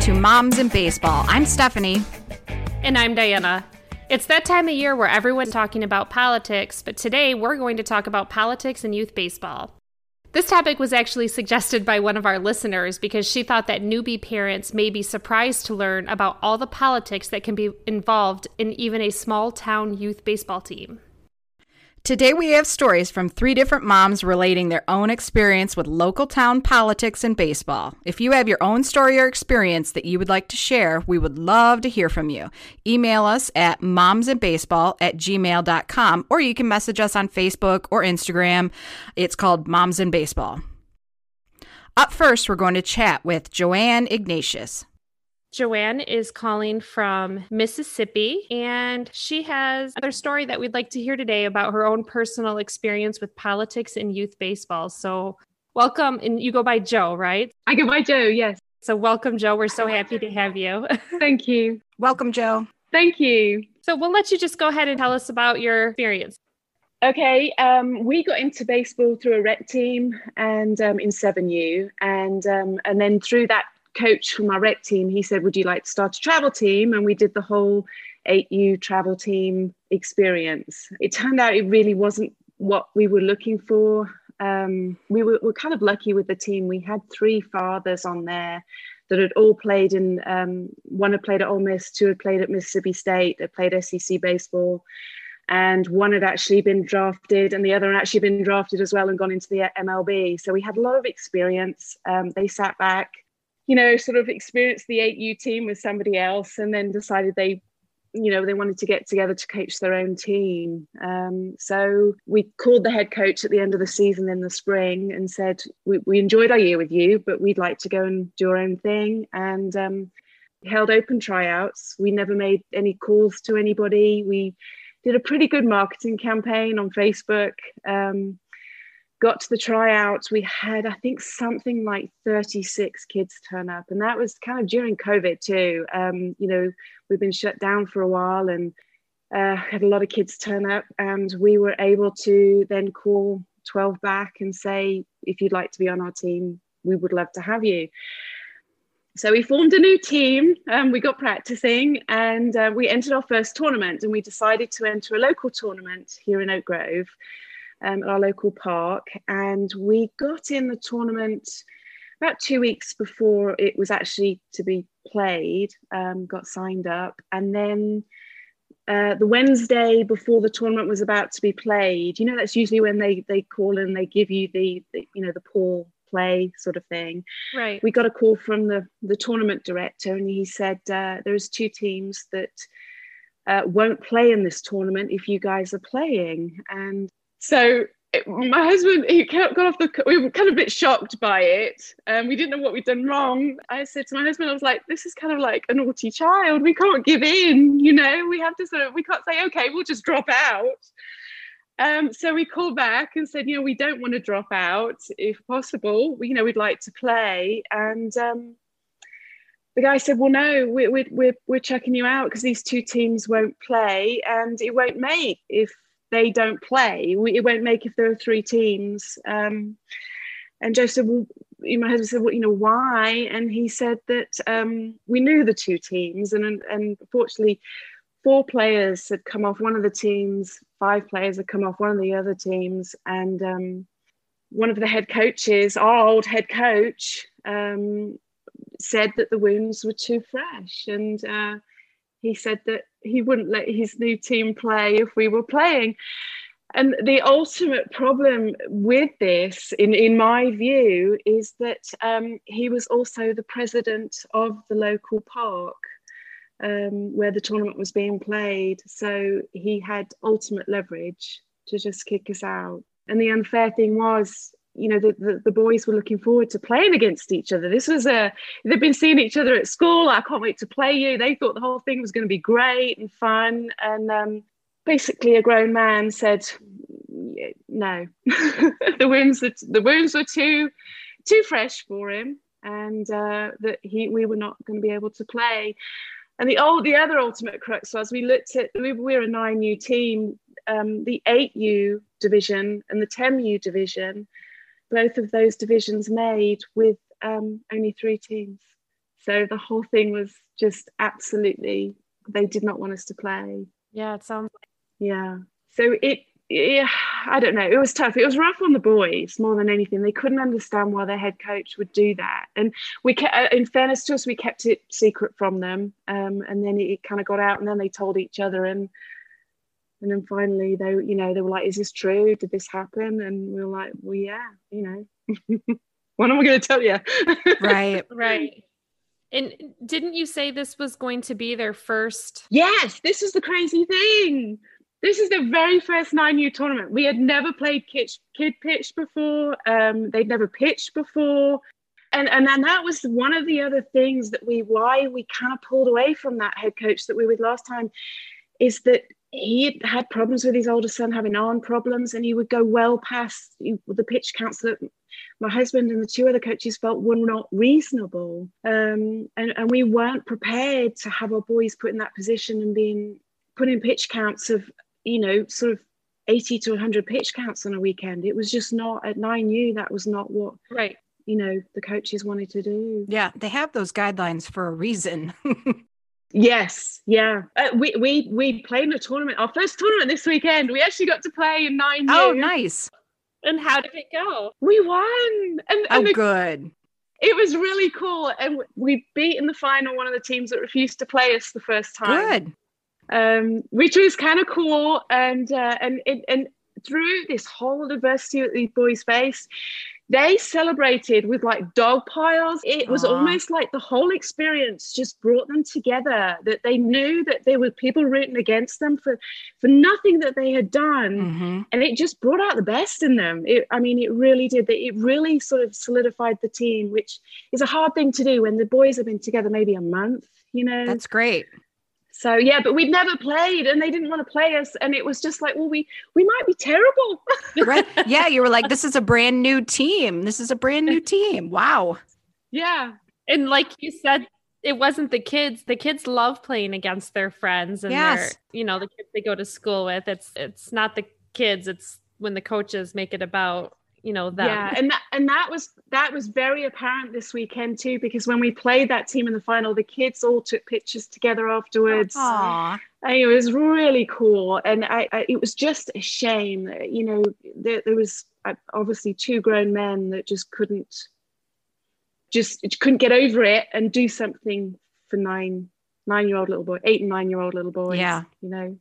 To Moms and Baseball. I'm Stephanie. And I'm Diana. It's that time of year where everyone's talking about politics, but today we're going to talk about politics and youth baseball. This topic was actually suggested by one of our listeners because she thought that newbie parents may be surprised to learn about all the politics that can be involved in even a small town youth baseball team. Today, we have stories from three different moms relating their own experience with local town politics and baseball. If you have your own story or experience that you would like to share, we would love to hear from you. Email us at momsandbaseball at gmail.com or you can message us on Facebook or Instagram. It's called Moms and Baseball. Up first, we're going to chat with Joanne Ignatius. Joanne is calling from Mississippi, and she has another story that we'd like to hear today about her own personal experience with politics and youth baseball. So, welcome. And you go by Jo, right? I go by Jo, yes. So, welcome, Jo. We're so happy to have you. Thank you. Welcome, Jo. Thank you. So, we'll let you just go ahead and tell us about your experience. Okay, um, we got into baseball through a rec team and um, in 7U, and um, and then through that coach from our rec team, he said, Would you like to start a travel team? And we did the whole 8U travel team experience. It turned out it really wasn't what we were looking for. Um, we were, were, kind of lucky with the team. We had three fathers on there that had all played in, um, one had played at Ole Miss, two had played at Mississippi State, they played SEC baseball. And one had actually been drafted, and the other had actually been drafted as well and gone into the MLB. So we had a lot of experience. Um, they sat back, you know, sort of experienced the 8U team with somebody else and then decided they, you know, they wanted to get together to coach their own team. Um, so we called the head coach at the end of the season in the spring and said, we, we enjoyed our year with you, but we'd like to go and do our own thing. And um, held open tryouts. We never made any calls to anybody. We did a pretty good marketing campaign on Facebook. Um, got to the tryouts, we had, I think, something like 36 kids turn up. And that was kind of during COVID too. Um, you know, we've been shut down for a while and uh, had a lot of kids turn up. And we were able to then call 12 back and say, if you'd like to be on our team, we would love to have you. So we formed a new team and we got practicing and uh, we entered our first tournament and we decided to enter a local tournament here in Oak Grove um, at our local park. And we got in the tournament about two weeks before it was actually to be played, um, got signed up. And then uh, the Wednesday before the tournament was about to be played, you know, that's usually when they, they call and they give you the, the you know, the pool play sort of thing. Right. We got a call from the, the tournament director and he said, uh, there's two teams that uh, won't play in this tournament if you guys are playing. And so my husband he got off the we were kind of a bit shocked by it and um, we didn't know what we'd done wrong. I said to my husband i was like this is kind of like a naughty child. We can't give in you know? We have to sort of we can't say okay we'll just drop out um, so we called back and said you know we don't want to drop out. If possible you know we'd like to play. And um, the guy said well no we're, we're, we're checking you out because these two teams won't play and it won't make if they don't play. We, it won't make if there are three teams. Um, and Jo said, well, my husband said, well, you know, why? And he said that um, we knew the two teams, and and unfortunately, four players had come off one of the teams, five players had come off one of the other teams, and um, one of the head coaches, our old head coach, um, said that the wounds were too fresh, and uh, he said that he wouldn't let his new team play if we were playing. And the ultimate problem with this, in, in my view, is that um, he was also the president of the local park um, where the tournament was being played. So he had ultimate leverage to just kick us out. And the unfair thing was, you know the, the, the, boys were looking forward to playing against each other. This was a they've been seeing each other at school. I can't wait to play you. They thought the whole thing was going to be great and fun. And um, basically a grown man said no. The wounds that the wounds were too too fresh for him and uh, that he we were not going to be able to play. And the old the other ultimate crux was we looked at we were a 9u team um, the 8u division and the 10u division both of those divisions made with um, only three teams. So the whole thing was just absolutely, they did not want us to play. Yeah, it sounds like. Yeah. So it, yeah, I don't know. It was tough. It was rough on the boys more than anything. They couldn't understand why their head coach would do that. And we, kept, uh, in fairness to us, we kept it secret from them. Um, and then it, it kind of got out, and then they told each other. And and then finally, they, you know, they were like, "Is this true? Did this happen?" And we were like, "Well, yeah, you know." what am I going to tell you? right, right. And didn't you say this was going to be their first? Yes, this is the crazy thing. This is the very first 9U tournament. We had never played kid, kid pitch before. Um, they'd never pitched before. And, and then that was one of the other things that we why we kind of pulled away from that head coach that we were with last time is that he had problems with his older son having arm problems and he would go well past the pitch counts that my husband and the two other coaches felt were not reasonable. Um, and, and we weren't prepared to have our boys put in that position and being put in pitch counts of you know sort of 80 to 100 pitch counts on a weekend. It was just not at 9u that was not what right. you know the coaches wanted to do. Yeah they have those guidelines for a reason Yes, yeah. Uh, we we we played in a tournament. Our first tournament this weekend. We actually got to play in nine. Oh, nice. And how did it go? We won. And, oh, and the, good. It was really cool, and we beat in the final one of the teams that refused to play us the first time. Good. Um, which was kind of cool, and uh, and and and through this whole adversity that these boys faced, they celebrated with like dog piles. It was Aww. almost like the whole experience just brought them together. That they knew that there were people rooting against them for for nothing that they had done, mm-hmm. and it just brought out the best in them. It, I mean, it really did. It really sort of solidified the team, which is a hard thing to do when the boys have been together maybe a month. You know, that's great so yeah but we'd never played and they didn't want to play us and it was just like well we we might be terrible. Right. Yeah you were like this is a brand new team. This is a brand new team. Wow. Yeah. And like you said it wasn't the kids. The kids love playing against their friends and yes. their you know the kids they go to school with. It's it's not the kids. It's when the coaches make it about you know them. yeah and that and that was that was very apparent this weekend too because when we played that team in the final the kids all took pictures together afterwards Aww. And it was really cool and I, I, it was just a shame that, you know there, there was uh, obviously two grown men that just couldn't just couldn't get over it and do something for nine nine year old little boy eight and nine year old little boys yeah you know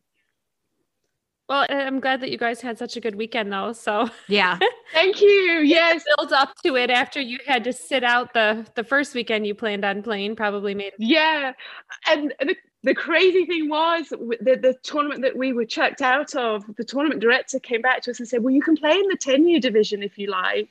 well, I'm glad that you guys had such a good weekend, though. So yeah, thank you. Yes, build up to it after you had to sit out the the first weekend you planned on playing. Probably made it. Yeah, and the, the crazy thing was the the tournament that we were checked out of. The tournament director came back to us and said, "Well, you can play in the 10U division if you like."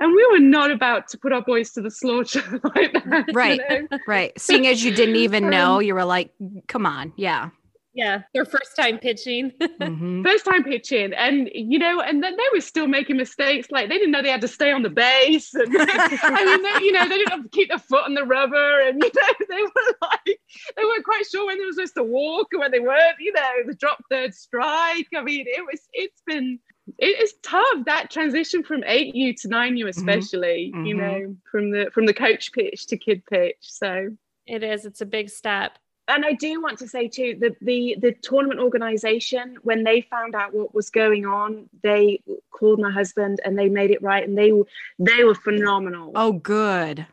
And we were not about to put our boys to the slaughter like that. Right, you know? right. Seeing as you didn't even know, um, you were like, "Come on, yeah." Yeah, their first time pitching. mm-hmm. First time pitching. And, you know, and then they were still making mistakes. Like they didn't know they had to stay on the base. And I mean, they, you know, they didn't have to keep their foot on the rubber. And, you know, they were like, they weren't quite sure when they were supposed to walk or when they weren't, you know, the drop third strike. I mean, it was, it's been, it is tough that transition from 8U to 9U, mm-hmm. especially, mm-hmm. you know, from the, from the coach pitch to kid pitch. So it is, it's a big step and I do want to say too that the the tournament organization when they found out what was going on, they called my husband and they made it right, and they they were phenomenal. Oh, good.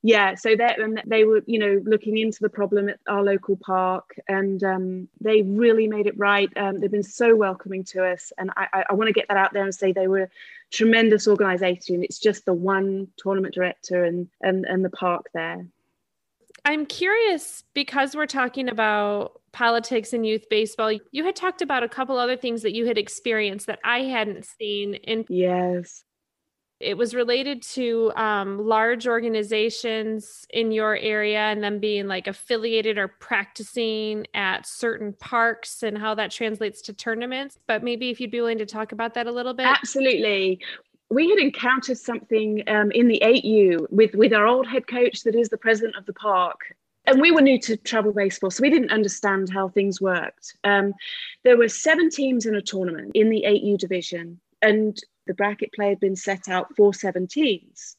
Yeah, so that and they were you know looking into the problem at our local park, and um, they really made it right. Um, they've been so welcoming to us, and I, I, I want to get that out there and say they were a tremendous organization. It's just the one tournament director and and and the park there. I'm curious because we're talking about politics and youth baseball. You had talked about a couple other things that you had experienced that I hadn't seen. In yes, it was related to um, large organizations in your area and them being like affiliated or practicing at certain parks and how that translates to tournaments. But maybe if you'd be willing to talk about that a little bit. Absolutely we had encountered something um, in the 8U with, with our old head coach that is the president of the park. And we were new to travel baseball, so we didn't understand how things worked. Um, there were seven teams in a tournament in the 8U division, and the bracket play had been set out for seven teams.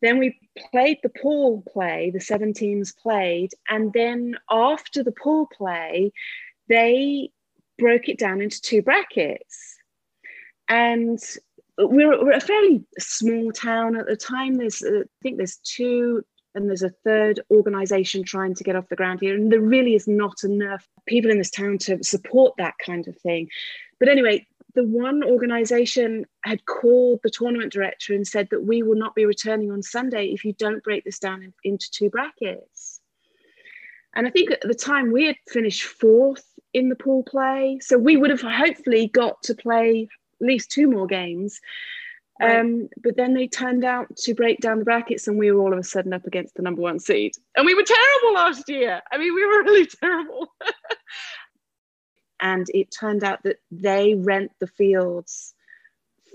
then we played the pool play, the seven teams played. And then after the pool play, they broke it down into two brackets. And we're, we're a fairly small town at the time. There's, uh, I think there's two and there's a third organization trying to get off the ground here. And there really is not enough people in this town to support that kind of thing. But anyway, the one organization had called the tournament director and said that we will not be returning on Sunday if you don't break this down in, into two brackets. And I think at the time we had finished fourth in the pool play. So we would have hopefully got to play least two more games. Right. Um, but then they turned out to break down the brackets, and we were all of a sudden up against the number one seed. And we were terrible last year. I mean, we were really terrible. and it turned out that they rent the fields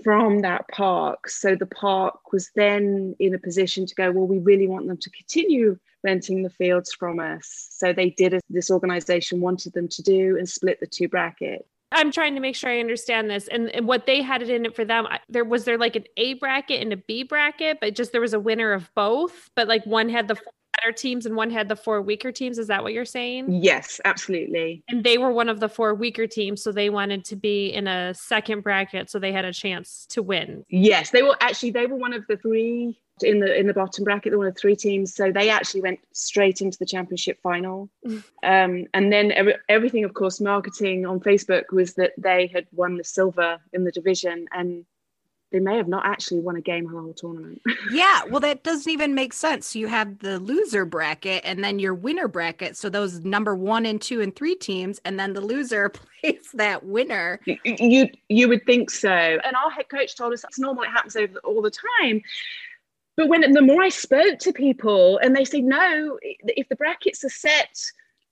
from that park. So the park was then in a position to go, well, we really want them to continue renting the fields from us. So they did as this organization wanted them to do and split the two brackets. I'm trying to make sure I understand this. And, and, what they had it in it for them, there was there like an A bracket and a B bracket, but just there was a winner of both. But like one had the four better teams and one had the four weaker teams. Is that what you're saying? Yes, absolutely. And they were one of the four weaker teams, so they wanted to be in a second bracket, so they had a chance to win. Yes, they were actually they were one of the three in the in the bottom bracket. the one of three teams, so they actually went straight into the championship final. um, and then every, everything, of course, marketing on Facebook was that they had won the silver in the division, and they may have not actually won a game the whole tournament. yeah, well, that doesn't even make sense. You have the loser bracket and then your winner bracket. So those number one and two and three teams, and then the loser plays that winner. You you would think so. And our head coach told us it's normal. It happens over all the time. But when the more I spoke to people, and they say no, if the brackets are set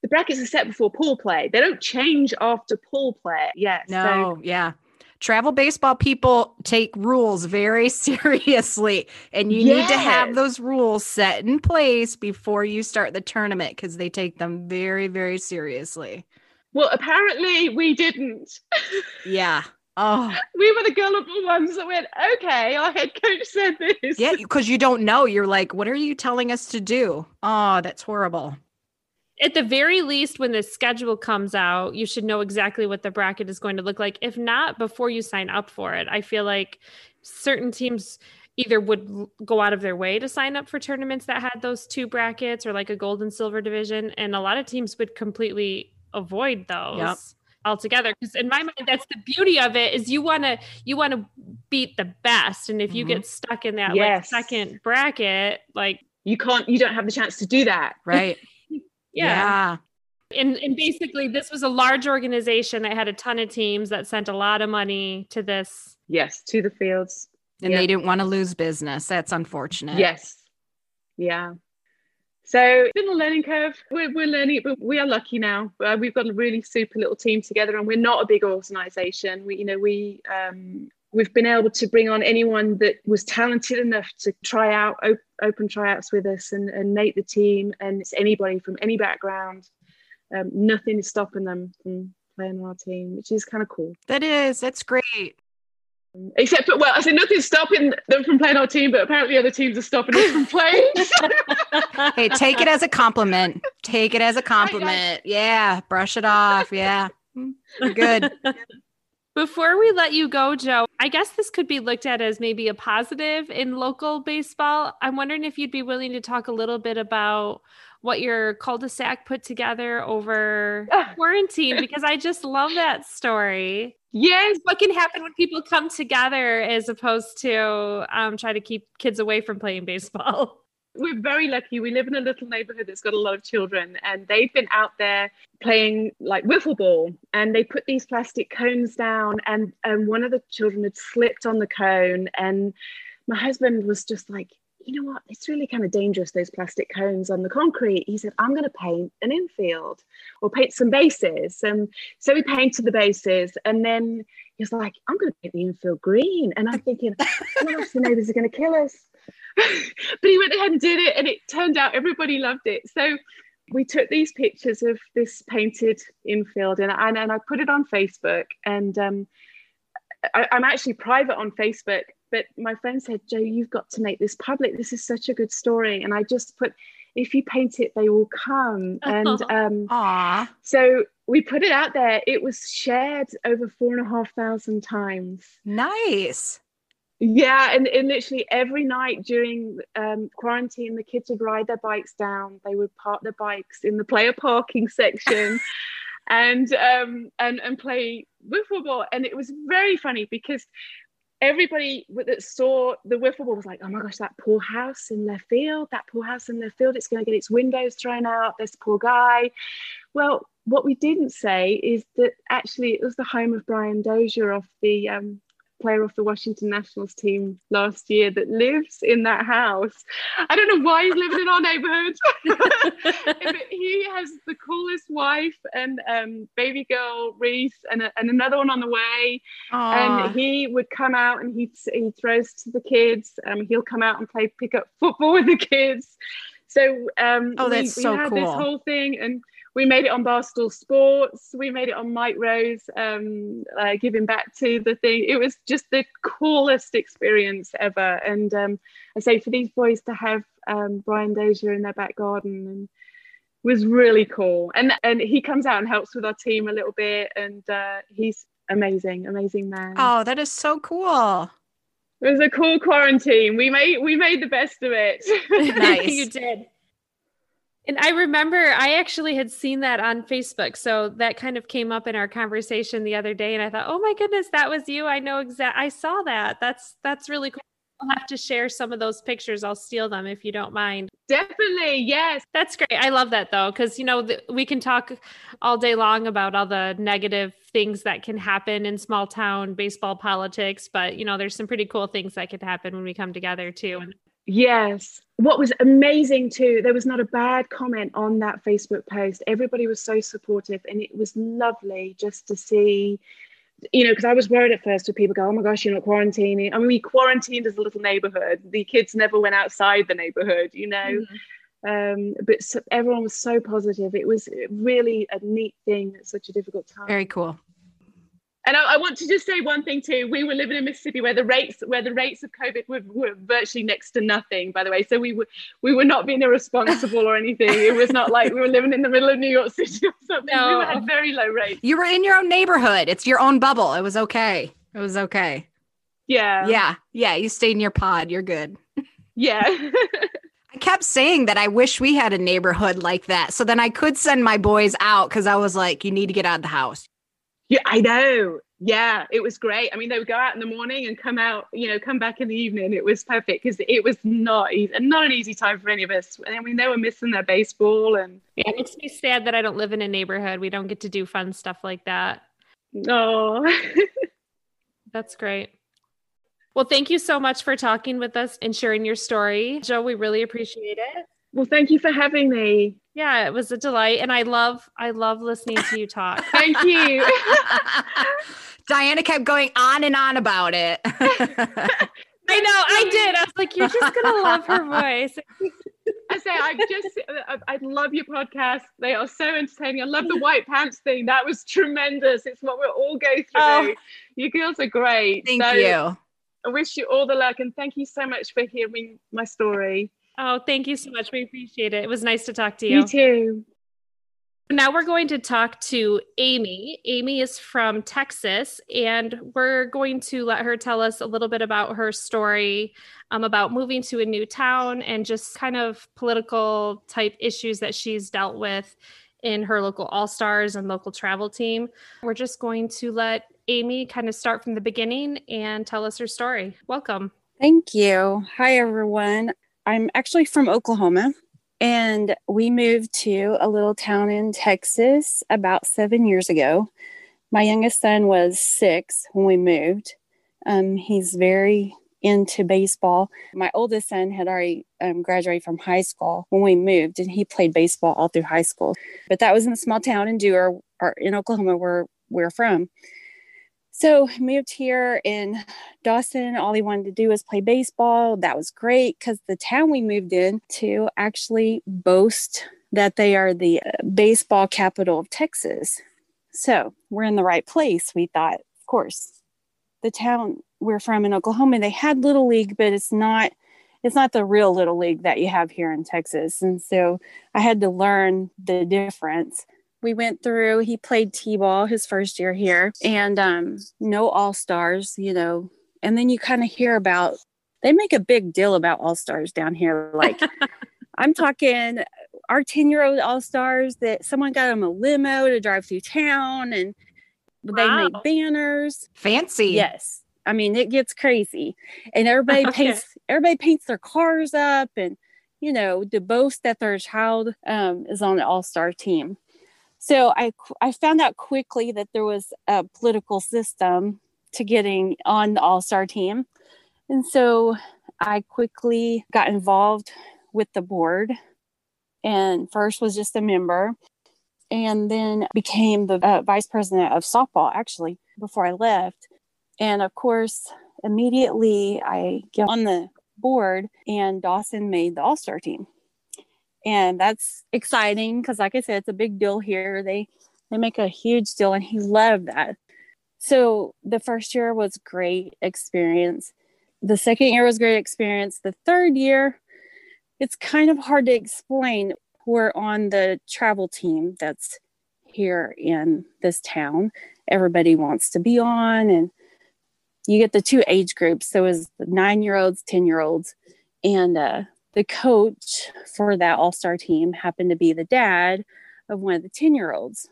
the brackets are set before pool play. They don't change after pool play. Yes. No, so, yeah travel baseball people take rules very seriously and you yes. need to have those rules set in place before you start the tournament because they take them very very seriously well apparently we didn't yeah oh we were the gullible ones that went okay our head coach said this yeah because you don't know you're like what are you telling us to do oh that's horrible at the very least, when the schedule comes out, you should know exactly what the bracket is going to look like. If not, before you sign up for it, I feel like certain teams either would go out of their way to sign up for tournaments that had those two brackets or like a gold and silver division. And a lot of teams would completely avoid those. Yep altogether because in my mind that's the beauty of it is you want to you want to beat the best and if you mm-hmm. get stuck in that yes. like second bracket like you can't you don't have the chance to do that right yeah. yeah. And, and basically, this was a large organization that had a ton of teams that sent a lot of money to this. Yes, to the fields. And they didn't want to lose business. That's unfortunate. Yes. Yeah. So a learning curve. We're, we're learning but we are lucky now. Uh, we've got a really super little team together, and we're not a big organization. We, you know, we um, we've been able to bring on anyone that was talented enough to try out op- open tryouts with us and, and make the team and it's anybody from any background um, nothing is stopping them from playing our team which is kind of cool that is that's great except for well i said nothing's stopping them from playing our team but apparently other teams are stopping us from playing. Hey take it as a compliment. Take it as a compliment. Yeah brush it off. Yeah. Good. Before we let you go, Jo, I guess this could be looked at as maybe a positive in local baseball. I'm wondering if you'd be willing to talk a little bit about what your cul-de-sac put together over ah. quarantine because I just love that story. Yes, what can happen when people come together as opposed to um, try to keep kids away from playing baseball. we're very lucky. We live in a little neighborhood that's got a lot of children, and they've been out there playing like wiffle ball. And they put these plastic cones down, and and one of the children had slipped on the cone, and my husband was just like, you know what? It's really kind of dangerous those plastic cones on the concrete. He said, I'm going to paint an infield or paint some bases. And so he painted the bases, and then he was like, I'm going to paint the infield green. And I'm thinking, oh, the neighbors are going to kill us. but he went ahead and did it, and it turned out everybody loved it. So we took these pictures of this painted infield, and, and, and I put it on Facebook. And um, I, I'm actually private on Facebook, but my friend said, Jo, you've got to make this public. This is such a good story. And I just put, if you paint it, they will come. And um, so we put it out there. It was shared over four and a half thousand times. Nice. Yeah, and, and literally every night during um, quarantine, the kids would ride their bikes down. They would park their bikes in the player parking section, and um, and and play wiffle ball. And it was very funny because everybody that saw the wiffle ball was like, "Oh my gosh, that poor house in left field! That poor house in left field! It's going to get its windows thrown out. This poor guy." Well, what we didn't say is that actually it was the home of Brian Dozier off the um, player of the Washington Nationals team last year that lives in that house. I don't know why he's living in our neighborhood. but he has the coolest wife and um, baby girl Reese and, a, and another one on the way. Aw. And he would come out and he, he throws to the kids. Um, he'll come out and play pick up football with the kids. So um, Oh, we- that's we, so had this whole thing and we made it on Barstool Sports. We made it on Mike Rose, um, uh, giving back to the thing. It was just the coolest experience ever. And um, I say for these boys to have um, Brian Dozier in their back garden and was really cool. And and he comes out and helps with our team a little bit. And uh, he's amazing, amazing man. Oh, that is so cool. It was a cool quarantine. We made we made the best of it. Nice. you did. And I remember I actually had seen that on Facebook. So that kind of came up in our conversation the other day. And I thought, oh my goodness, that was you. I know exact I saw that. That's that's really cool. I'll have to share some of those pictures. I'll steal them if you don't mind. Definitely, yes. That's great. I love that though, because you know th- we can talk all day long about all the negative things that can happen in small town baseball politics, but you know there's some pretty cool things that could happen when we come together too. Yes. What was amazing too, there was not a bad comment on that Facebook post. Everybody was so supportive, and it was lovely just to see, you know, because I was worried at first with people go, oh my gosh, you're not quarantining. I mean, we quarantined as a little neighborhood. The kids never went outside the neighborhood, you know. Um, but so, everyone was so positive. It was really a neat thing at such a difficult time. Very cool. And I, I want to just say one thing too. We were living in Mississippi where the rates where the rates of COVID were, were virtually next to nothing. By the way, so we were we were not being irresponsible or anything. It was not like we were living in the middle of New York City or something. No. We had very low rates. You were in your own neighborhood. It's your own bubble. It was okay. It was okay. Yeah, Yeah. Yeah. You stayed in your pod. You're good. yeah. I kept saying that I wish we had a neighborhood like that. So then I could send my boys out because I was like, you need to get out of the house. Yeah, I know. Yeah, it was great. I mean, they would go out in the morning and come out, you know, come back in the evening. It was perfect because it was not easy, not an easy time for any of us. And I mean, they were missing their baseball and yeah, it makes me sad that I don't live in a neighborhood. We don't get to do fun stuff like that. no. That's great. Well, thank you so much for talking with us and sharing your story. Jo, we really appreciate it. well, thank you for having me. Yeah, it was a delight. And I love, I love listening to you talk. Thank you. Diana kept going on and on about it. I know, I did. I was like, you're just gonna love her voice. I say I just I, I love your podcast. They are so entertaining. I love the white pants thing. That was tremendous. It's what we're all going through. Oh. You girls are great. Thank So you. I wish you all the luck and thank you so much for hearing my story. Oh, thank you so much. We appreciate it. It was nice to talk to You you. too. Now we're going to talk to Amy. Amy is from Texas, and we're going to let her tell us a little bit about her story um, about moving to a new town and just kind of political type issues that she's dealt with in her local All Stars and local travel team. We're just going to let Amy kind of start from the beginning and tell us her story. Welcome. Thank you. Hi, everyone. I'm actually from Oklahoma, and we moved to a little town in Texas about seven years ago. My youngest son was six when we moved. Um, he's very into baseball. My oldest son had already um, graduated from high school when we moved, and he played baseball all through high school. But that was in a small town in Dewar, or in Oklahoma, where we're from. So moved here in Dawson. All he wanted to do was play baseball. That was great because the town we moved in to actually boast that they are the uh, baseball capital of Texas. So we're in the right place, we thought. Of course, the town we're from in Oklahoma, they had little league, but it's not it's not the real little league that you have here in Texas. And so I had to learn the difference. We went through, he played T ball his first year here and um, no all stars, you know. And then you kind of hear about, they make a big deal about all stars down here. Like, I'm talking our 10 year old all stars that someone got them a limo to drive through town and wow. they made banners. Fancy. Yes. I mean, it gets crazy, and everybody okay. paints everybody paints their cars up, and you know, to boast that their child um, is on the All Star team. So I I found out quickly that there was a political system to getting on the All Star team, and so I quickly got involved with the board, and first was just a member, and then became the uh, vice president of softball actually before I left and of course, immediately I get on the board and Dawson made the All Star team. And that's exciting because, like I said, it's a big deal here. They they make a huge deal, and he loved that. So the first year was great experience. The second year was great experience. The third year, it's kind of hard to explain. We're on the travel team that's here in this town. Everybody wants to be on, and you get the two age groups. So it was nine year olds, 10 year olds. And uh, the coach for that all star team happened to be the dad of one of the 10 year olds.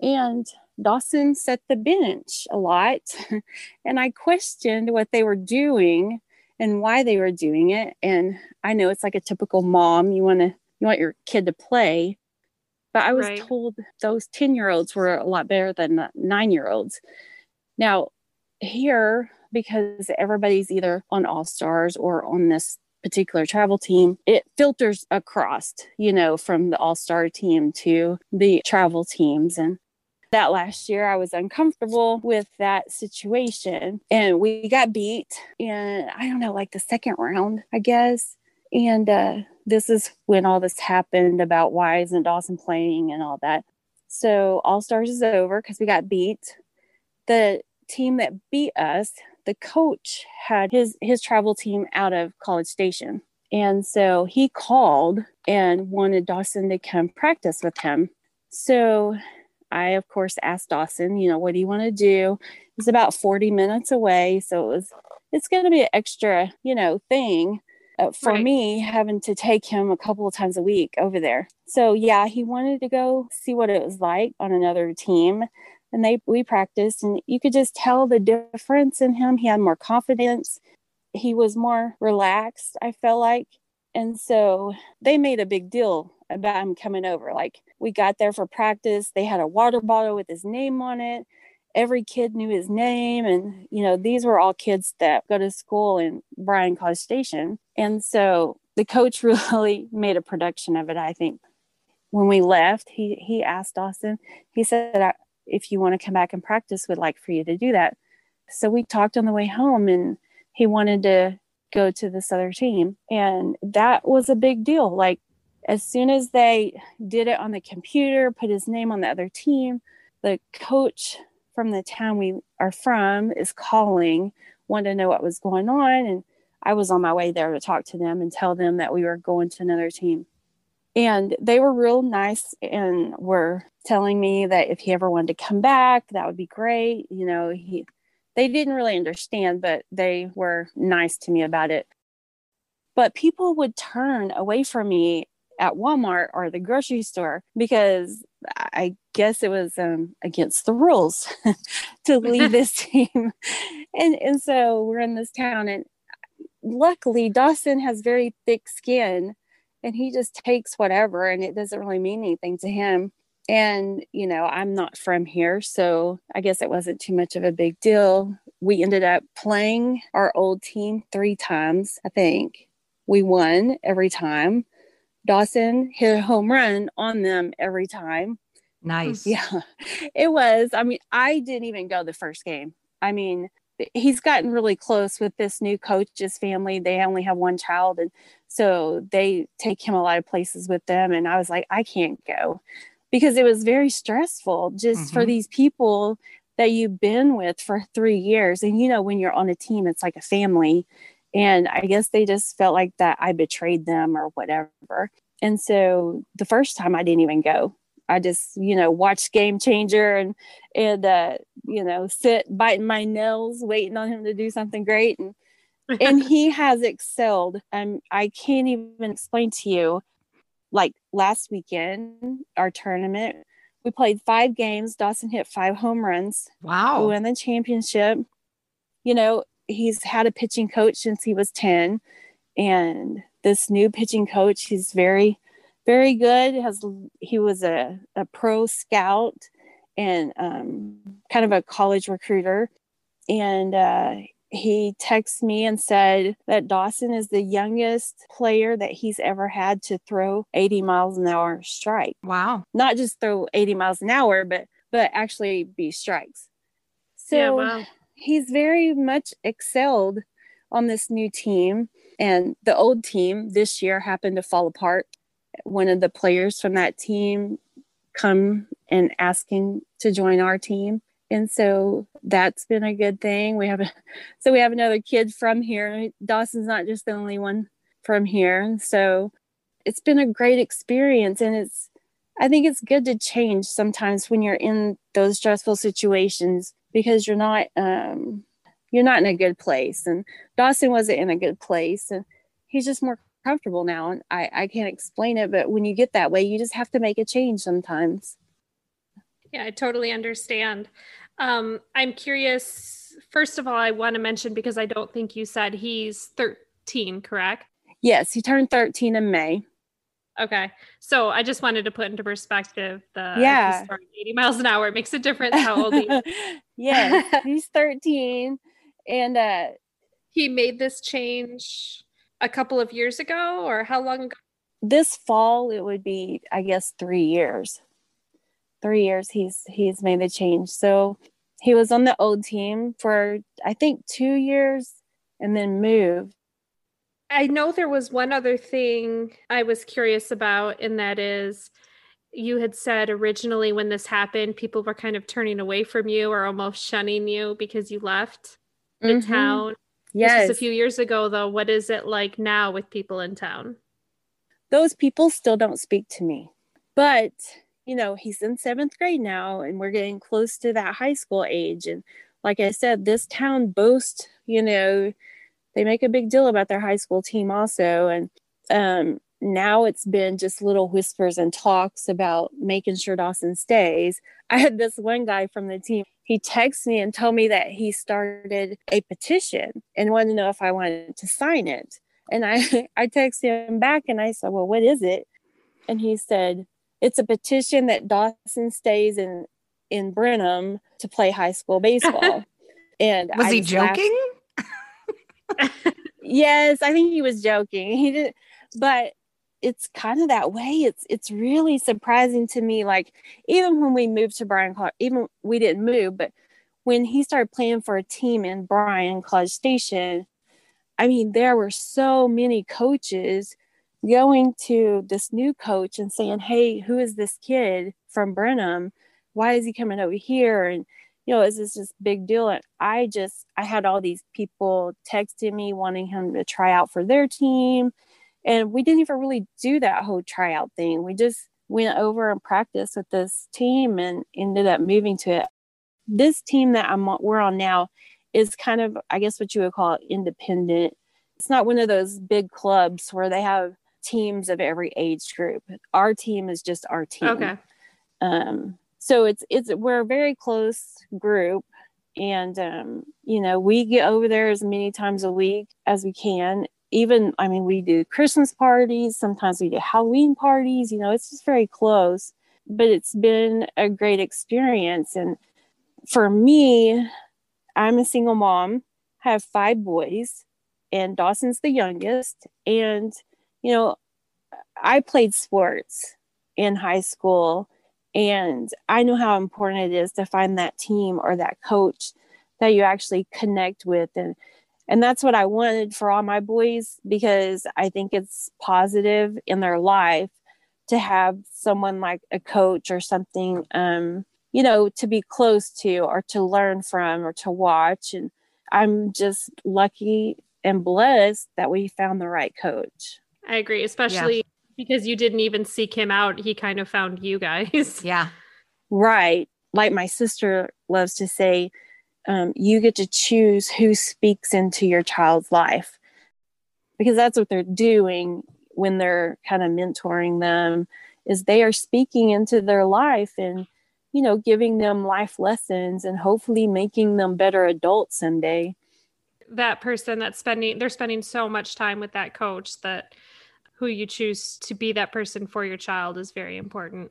And Dawson set the bench a lot. and I questioned what they were doing and why they were doing it. And I know it's like a typical mom, you want to you want your kid to play. But I was right. told those 10 year olds were a lot better than nine year olds. Now, here because everybody's either on all stars or on this particular travel team it filters across you know from the all-star team to the travel teams. And that last year I was uncomfortable with that situation. And we got beat in I don't know like the second round I guess. And uh, this is when all this happened about why isn't Dawson playing and all that. So all stars is over because we got beat. The team that beat us, the coach had his his travel team out of College Station. And so he called and wanted Dawson to come practice with him. So I, of course, asked Dawson, you know, what do you want to do? It's about 40 minutes away. So it was, it's going to be an extra, you know, thing uh, for right. me having to take him a couple of times a week over there. So yeah, he wanted to go see what it was like on another team and they we practiced and you could just tell the difference in him. He had more confidence. He was more relaxed i felt like. And so they made a big deal about him coming over. Like we got there for practice. They had a water bottle with his name on it. Every kid knew his name and you know these were all kids that go to school in bryan college station. And so the coach really made a production of it i think. When we left he he asked austin he said if you want to come back and practice, would like for you to do that. So we talked on the way home and he wanted to go to this other team. And that was a big deal. Like as soon as they did it on the computer, put his name on the other team, the coach from the town we are from is calling, wanted to know what was going on. And I was on my way there to talk to them and tell them that we were going to another team. And they were real nice and were telling me that if he ever wanted to come back, that would be great. You know, he they didn't really understand, but they were nice to me about it. But people would turn away from me at Walmart or the grocery store because I guess it was um, against the rules to leave this team. And and so we're in this town and luckily Dawson has very thick skin and he just takes whatever and it doesn't really mean anything to him and you know i'm not from here so i guess it wasn't too much of a big deal. We ended up playing our old team three times i think. We won every time. Dawson hit a home run on them every time. Nice. Yeah it was. I mean i didn't even go the first game. I mean he's gotten really close with this new coach's family. They only have one child, and so they take him a lot of places with them. And I was like, I can't go because it was very stressful just mm-hmm. for these people that you've been with for three years. And you know, when you're on a team, it's like a family. And I guess they just felt like that I betrayed them or whatever. And so the first time I didn't even go. I just, you know, watched Game Changer and and uh, you know, sit biting my nails, waiting on him to do something great. And and he has excelled. And I can't even explain to you. Like last weekend, our tournament, we played five games. Dawson hit five home runs. Wow. We won the championship. You know, he's had a pitching coach since he was 10. And this new pitching coach, he's very very good. Has he was a, a pro scout and um, kind of a college recruiter, and uh, he texted me and said that Dawson is the youngest player that he's ever had to throw 80 miles an hour strike. Wow! Not just throw 80 miles an hour, but but actually be strikes. So yeah, wow. he's very much excelled on this new team. And the old team this year happened to fall apart one of the players from that team come and asking to join our team and so that's been a good thing. We have a, so we have another kid from here. Dawson's not just the only one from here. And so it's been a great experience. And it's i think it's good to change sometimes when you're in those stressful situations because you're not um you're not in a good place. And dawson wasn't in a good place. And he's just more comfortable now. And I, I can't explain it but when you get that way you just have to make a change sometimes yeah i totally understand. Um, i'm curious first of all i want to mention because i don't think you said he's 13 correct? Yes he turned 13 in may. Okay so i just wanted to put into perspective the yeah. 80 miles an hour it makes a difference how old he is. Yes he's 13 and uh he made this change a couple of years ago or how long ago? This fall it would be I guess 3 years. 3 years he's he's made the change. So he was on the old team for I think 2 years and then moved. I know there was one other thing I was curious about and that is you had said originally when this happened people were kind of turning away from you or almost shunning you because you left the mm-hmm. town Yes. This a few years ago, though. What is it like now with people in town? Those people still don't speak to me. But, you know, he's in seventh grade now, and we're getting close to that high school age. And like I said, this town boasts, you know, they make a big deal about their high school team also. And um, now it's been just little whispers and talks about making sure Dawson stays. I had this one guy from the team he texted me and told me that he started a petition and wanted to know if I wanted to sign it. And I, I texted him back and I said, Well, what is it? And he said, It's a petition that Dawson stays in in Brenham to play high school baseball. and was I he joking? yes, I think he was joking. He did, but it's kind of that way. It's it's really surprising to me. Like even when we moved to Bryan College, even we didn't move, but when he started playing for a team in Bryan College Station, I mean, there were so many coaches going to this new coach and saying, Hey, who is this kid from Brenham? Why is he coming over here? And you know, is this just big deal? And I just I had all these people texting me wanting him to try out for their team and we didn't even really do that whole tryout thing. We just went over and practiced with this team and ended up moving to it. This team that I'm we're on now is kind of, I guess, what you would call independent. It's not one of those big clubs where they have teams of every age group. Our team is just our team. Okay. Um, so it's it's we're a very close group and um, you know we get over there as many times a week as we can even i mean we do christmas parties sometimes we do halloween parties you know it's just very close but it's been a great experience and for me i'm a single mom have five boys and dawson's the youngest and you know i played sports in high school and i know how important it is to find that team or that coach that you actually connect with and and that's what I wanted for all my boys because I think it's positive in their life to have someone like a coach or something, um, you know, to be close to or to learn from or to watch. And I'm just lucky and blessed that we found the right coach. I agree, especially yeah. because you didn't even seek him out. He kind of found you guys. Yeah. Right. Like my sister loves to say, um, you get to choose who speaks into your child's life because that's what they're doing when they're kind of mentoring them is they are speaking into their life and you know giving them life lessons and hopefully making them better adults someday that person that's spending they're spending so much time with that coach that who you choose to be that person for your child is very important.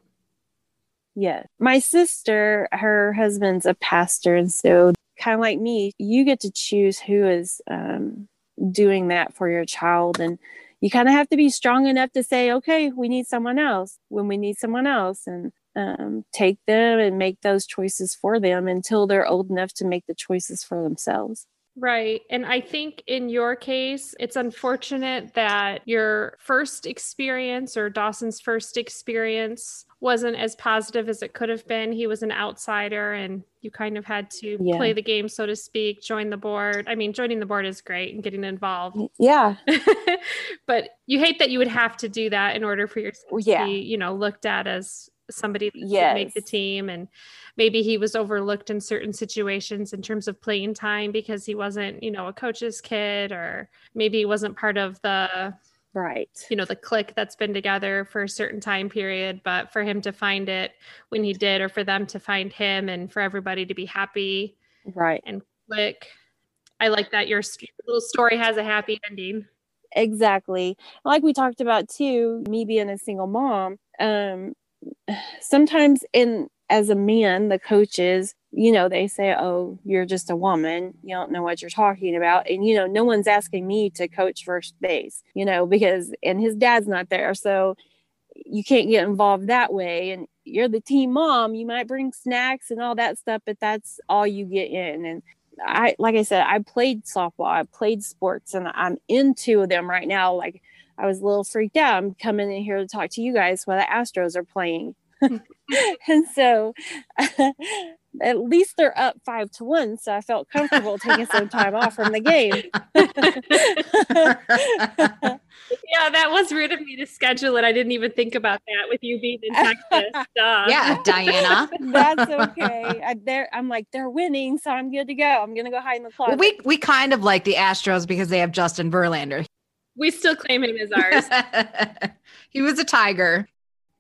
Yes my sister her husband's a pastor and so kind of like me you get to choose who is um, doing that for your child and you kind of have to be strong enough to say okay we need someone else when we need someone else and um, take them and make those choices for them until they're old enough to make the choices for themselves Right. And I think in your case, it's unfortunate that your first experience or Dawson's first experience wasn't as positive as it could have been. He was an outsider and you kind of had to yeah. play the game, so to speak, join the board. I mean, joining the board is great and getting involved. Yeah. but you hate that you would have to do that in order for your yeah. to be, you know, looked at as somebody that yes. make the team and maybe he was overlooked in certain situations in terms of playing time because he wasn't you know a coach's kid or maybe he wasn't part of the right. you know the clique that's been together for a certain time period but for him to find it when he did or for them to find him and for everybody to be happy right. and click. I like that your little story has a happy ending. Exactly. Like we talked about too me being a single mom um sometimes in as a man the coaches you know they say oh you're just a woman. You don't know what you're talking about. And you know no one's asking me to coach first base you know because and his dad's not there. So you can't get involved that way. And you're the team mom. You might bring snacks and all that stuff but that's all you get in. And i like i said i played softball. I played sports and i'm into them right now. Like I was a little freaked out. I'm coming in here to talk to you guys while the Astros are playing. and so at least they're up five to one. So I felt comfortable taking some time off from the game. yeah, that was rude of me to schedule it. I didn't even think about that with you being in Texas. Duh. Yeah, Diana. That's okay. I, they're, I'm like, they're winning, so I'm good to go. I'm going to go hide in the closet. Well, we, we kind of like the Astros because they have Justin Verlander. We still claim him as ours. he was a tiger.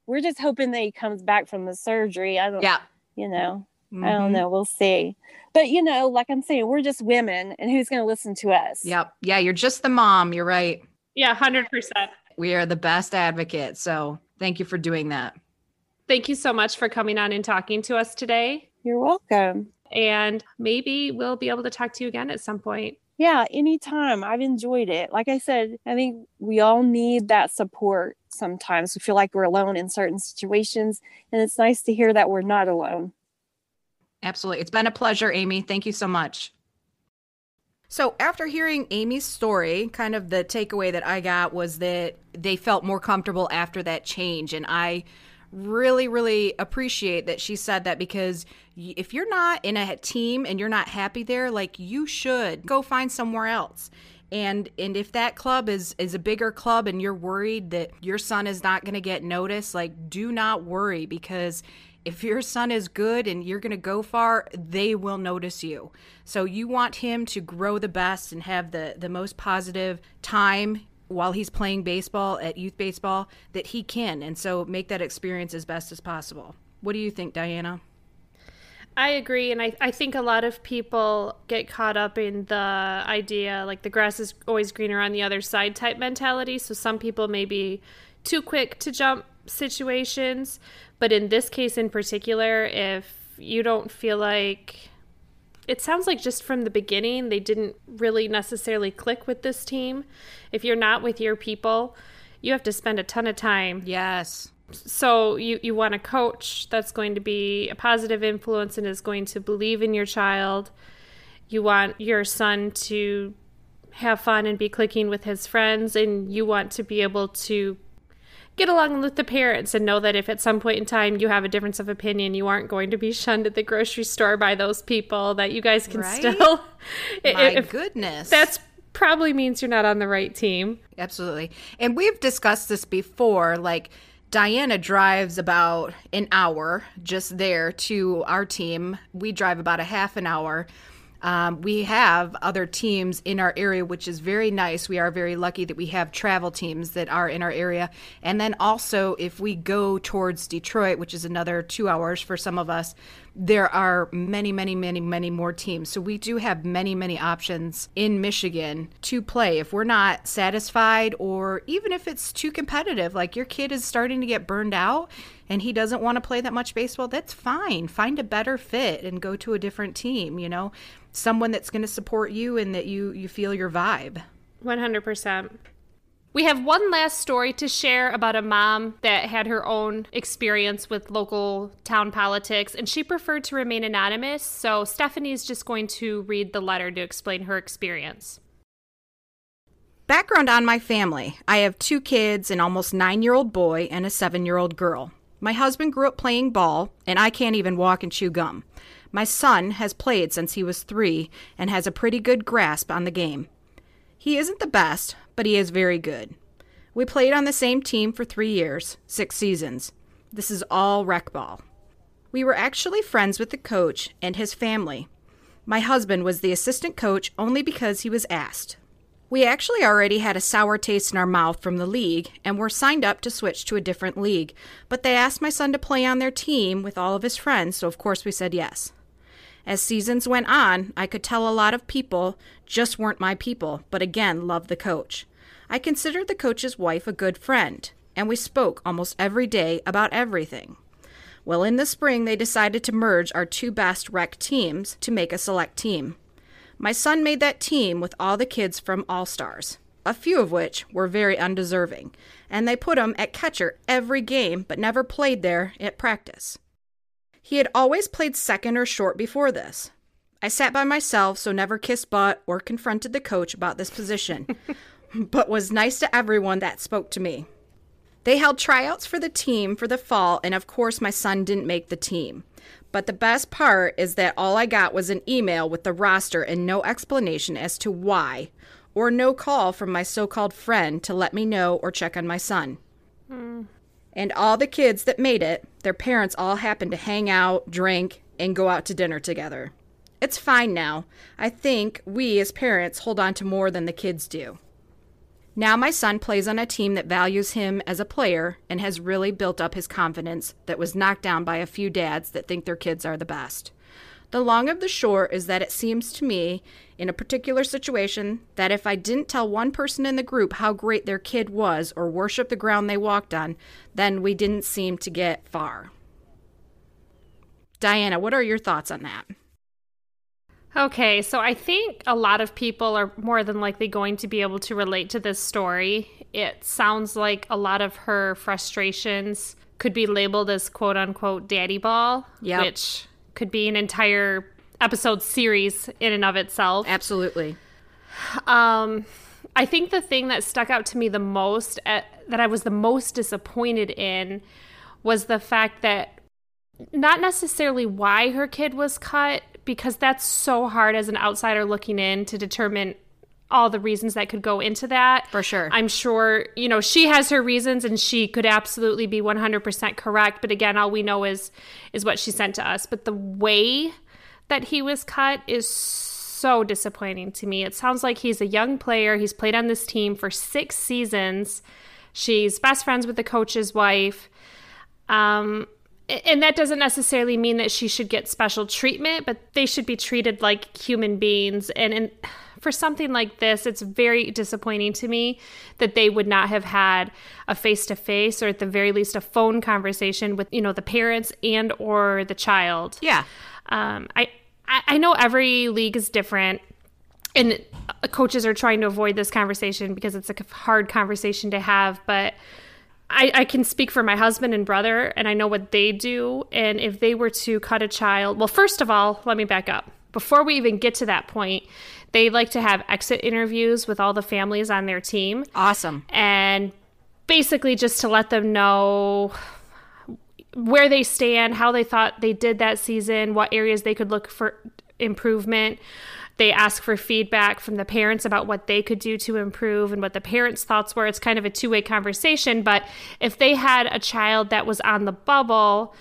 We're just hoping that he comes back from the surgery. I don't Yeah. You know. Mm-hmm. I don't mm-hmm. know. We'll see. But you know, like I'm saying, we're just women and who's gonna listen to us? Yep. Yeah, you're just the mom. You're right. Yeah, hundred percent. We are the best advocate. So thank you for doing that. Thank you so much for coming on and talking to us today. You're welcome. And maybe we'll be able to talk to you again at some point. Yeah, anytime. I've enjoyed it. Like I said, I think we all need that support sometimes. We feel like we're alone in certain situations, and it's nice to hear that we're not alone. Absolutely. It's been a pleasure, Amy. Thank you so much. So, after hearing Amy's story, kind of the takeaway that I got was that they felt more comfortable after that change. And I really, really appreciate that she said that because if you're not in a team and you're not happy there, like you should go find somewhere else. And and if that club is is a bigger club and you're worried that your son is not going to get noticed, like do not worry because if your son is good and you're going to go far, they will notice you. So you want him to grow the best and have the the most positive time while he's playing baseball at youth baseball that he can and so make that experience as best as possible what do you think diana I agree. And I, I think a lot of people get caught up in the idea like the grass is always greener on the other side type mentality. So some people may be too quick to jump situations. But in this case in particular, if you don't feel like it sounds like just from the beginning they didn't really necessarily click with this team. If you're not with your people, you have to spend a ton of time. Yes. So you you want a coach that's going to be a positive influence and is going to believe in your child. You want your son to have fun and be clicking with his friends and you want to be able to get along with the parents and know that if at some point in time you have a difference of opinion, you aren't going to be shunned at the grocery store by those people, that you guys can Right? still. My goodness. That's probably means you're not on the right team. Absolutely. And we've discussed this before. Like, Diana drives about an hour just there to our team. We drive about a half an hour. Um, we have other teams in our area, which is very nice. We are very lucky that we have travel teams that are in our area. And then also, if we go towards Detroit, which is another two hours for some of us, there are many, many, many, many more teams. So we do have many, many options in Michigan to play. If we're not satisfied, or even if it's too competitive, like your kid is starting to get burned out and he doesn't want to play that much baseball, that's fine. Find a better fit and go to a different team, you know, someone that's going to support you and that you, you feel your vibe. 100%. We have one last story to share about a mom that had her own experience with local town politics, and she preferred to remain anonymous. So Stephanie's just going to read the letter to explain her experience. Background on my family I have two kids, an almost nine year old boy and a seven year old girl. My husband grew up playing ball, and I can't even walk and chew gum. My son has played since he was three and has a pretty good grasp on the game. He isn't the best, but he is very good. We played on the same team for three years, six seasons. This is all rec ball. We were actually friends with the coach and his family. My husband was the assistant coach only because he was asked. We actually already had a sour taste in our mouth from the league and were signed up to switch to a different league, but they asked my son to play on their team with all of his friends, so of course we said yes. As seasons went on, I could tell a lot of people just weren't my people, but again loved the coach. I considered the coach's wife a good friend, and we spoke almost every day about everything. Well, in the spring, they decided to merge our two best rec teams to make a select team. My son made that team with all the kids from All Stars, a few of which were very undeserving, and they put him at catcher every game but never played there at practice. He had always played second or short before this. I sat by myself, so never kissed butt or confronted the coach about this position, but was nice to everyone that spoke to me. They held tryouts for the team for the fall, and of course, my son didn't make the team. But the best part is that all I got was an email with the roster and no explanation as to why, or no call from my so called friend to let me know or check on my son. Hmm. And all the kids that made it, their parents all happened to hang out, drink, and go out to dinner together. It's fine now. I think we as parents hold on to more than the kids do. Now my son plays on a team that values him as a player and has really built up his confidence that was knocked down by a few dads that think their kids are the best. The long of the short is that it seems to me, in a particular situation, that if I didn't tell one person in the group how great their kid was or worship the ground they walked on, then we didn't seem to get far. Diana, what are your thoughts on that? Okay, so I think a lot of people are more than likely going to be able to relate to this story. It sounds like a lot of her frustrations could be labeled as quote unquote daddy ball, Yep. which could be an entire episode series in and of itself. Absolutely. Um, I think the thing that stuck out to me the most, uh, that I was the most disappointed in, was the fact that not necessarily why her kid was cut, because that's so hard as an outsider looking in to determine all the reasons that could go into that. For sure. I'm sure, you know, she has her reasons and she could absolutely be 100% correct, but again, all we know is is what she sent to us. But the way that he was cut is so disappointing to me. It sounds like he's a young player. He's played on this team for 6 seasons. She's best friends with the coach's wife. Um and that doesn't necessarily mean that she should get special treatment, but they should be treated like human beings. And, and for something like this, it's very disappointing to me that they would not have had a face to face or at the very least a phone conversation with, you know, the parents and or the child. Yeah. Um, I, I know every league is different, and coaches are trying to avoid this conversation because it's a hard conversation to have. But I, I can speak for my husband and brother, and I know what they do. And if they were to cut a child, well, first of all, let me back up. Before we even get to that point, they like to have exit interviews with all the families on their team Awesome. and basically just to let them know where they stand, how they thought they did that season, what areas they could look for improvement. They ask for feedback from the parents about what they could do to improve and what the parents' thoughts were. It's kind of a two way conversation. But if they had a child that was on the bubble,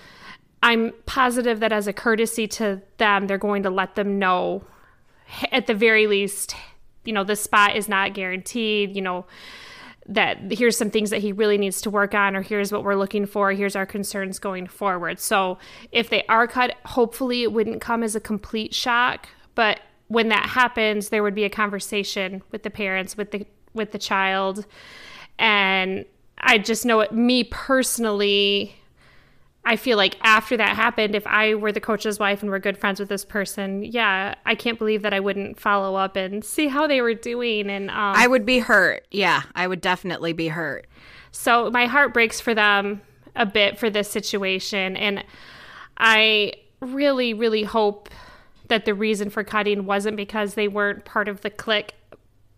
I'm positive that as a courtesy to them, they're going to let them know at the very least, you know, the spot is not guaranteed, you know, that here's some things that he really needs to work on, or here's what we're looking for, here's our concerns going forward. So if they are cut, hopefully it wouldn't come as a complete shock. But when that happens, there would be a conversation with the parents, with the with the child. And I just know it me personally, I feel like after that happened, if I were the coach's wife and were good friends with this person, yeah, I can't believe that I wouldn't follow up and see how they were doing. And um, I would be hurt. Yeah, I would definitely be hurt. So my heart breaks for them a bit for this situation, and I really, really hope that the reason for cutting wasn't because they weren't part of the clique.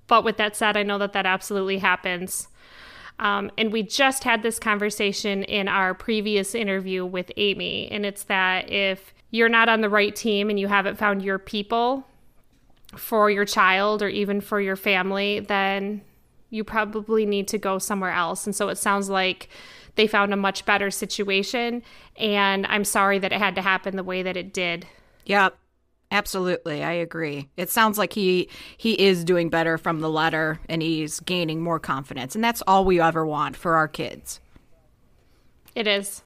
But with that said, I know that that absolutely happens. Um, and we just had this conversation in our previous interview with Amy, and it's that if you're not on the right team and you haven't found your people for your child or even for your family, then you probably need to go somewhere else. And so it sounds like they found a much better situation. And I'm sorry that it had to happen the way that it did. Yep. Absolutely, I agree. It sounds like he he is doing better from the letter and he's gaining more confidence, and that's all we ever want for our kids. It is.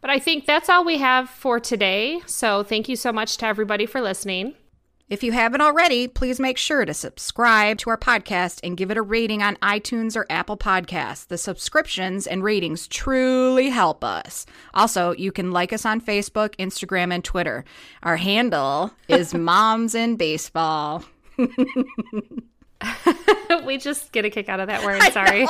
But I think that's all we have for today. So thank you so much to everybody for listening. If you haven't already, please make sure to subscribe to our podcast and give it a rating on iTunes or Apple Podcasts. The subscriptions and ratings truly help us. Also, you can like us on Facebook, Instagram, and Twitter. Our handle is Moms and Baseball. we just get a kick out of that word. Sorry.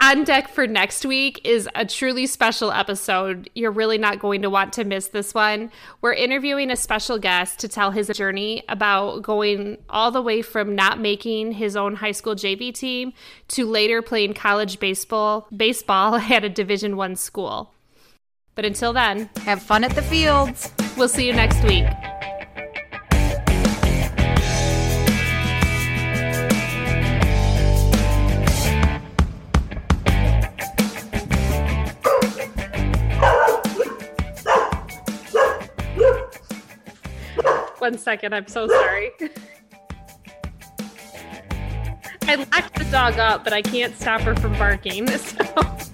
On deck for next week is a truly special episode. You're really not going to want to miss this one. We're interviewing a special guest to tell his journey about going all the way from not making his own high school JV team to later playing college baseball baseball at a Division 1 school. But until then, have fun at the fields. We'll see you next week. One second, I'm so sorry. I locked the dog up, but I can't stop her from barking. So.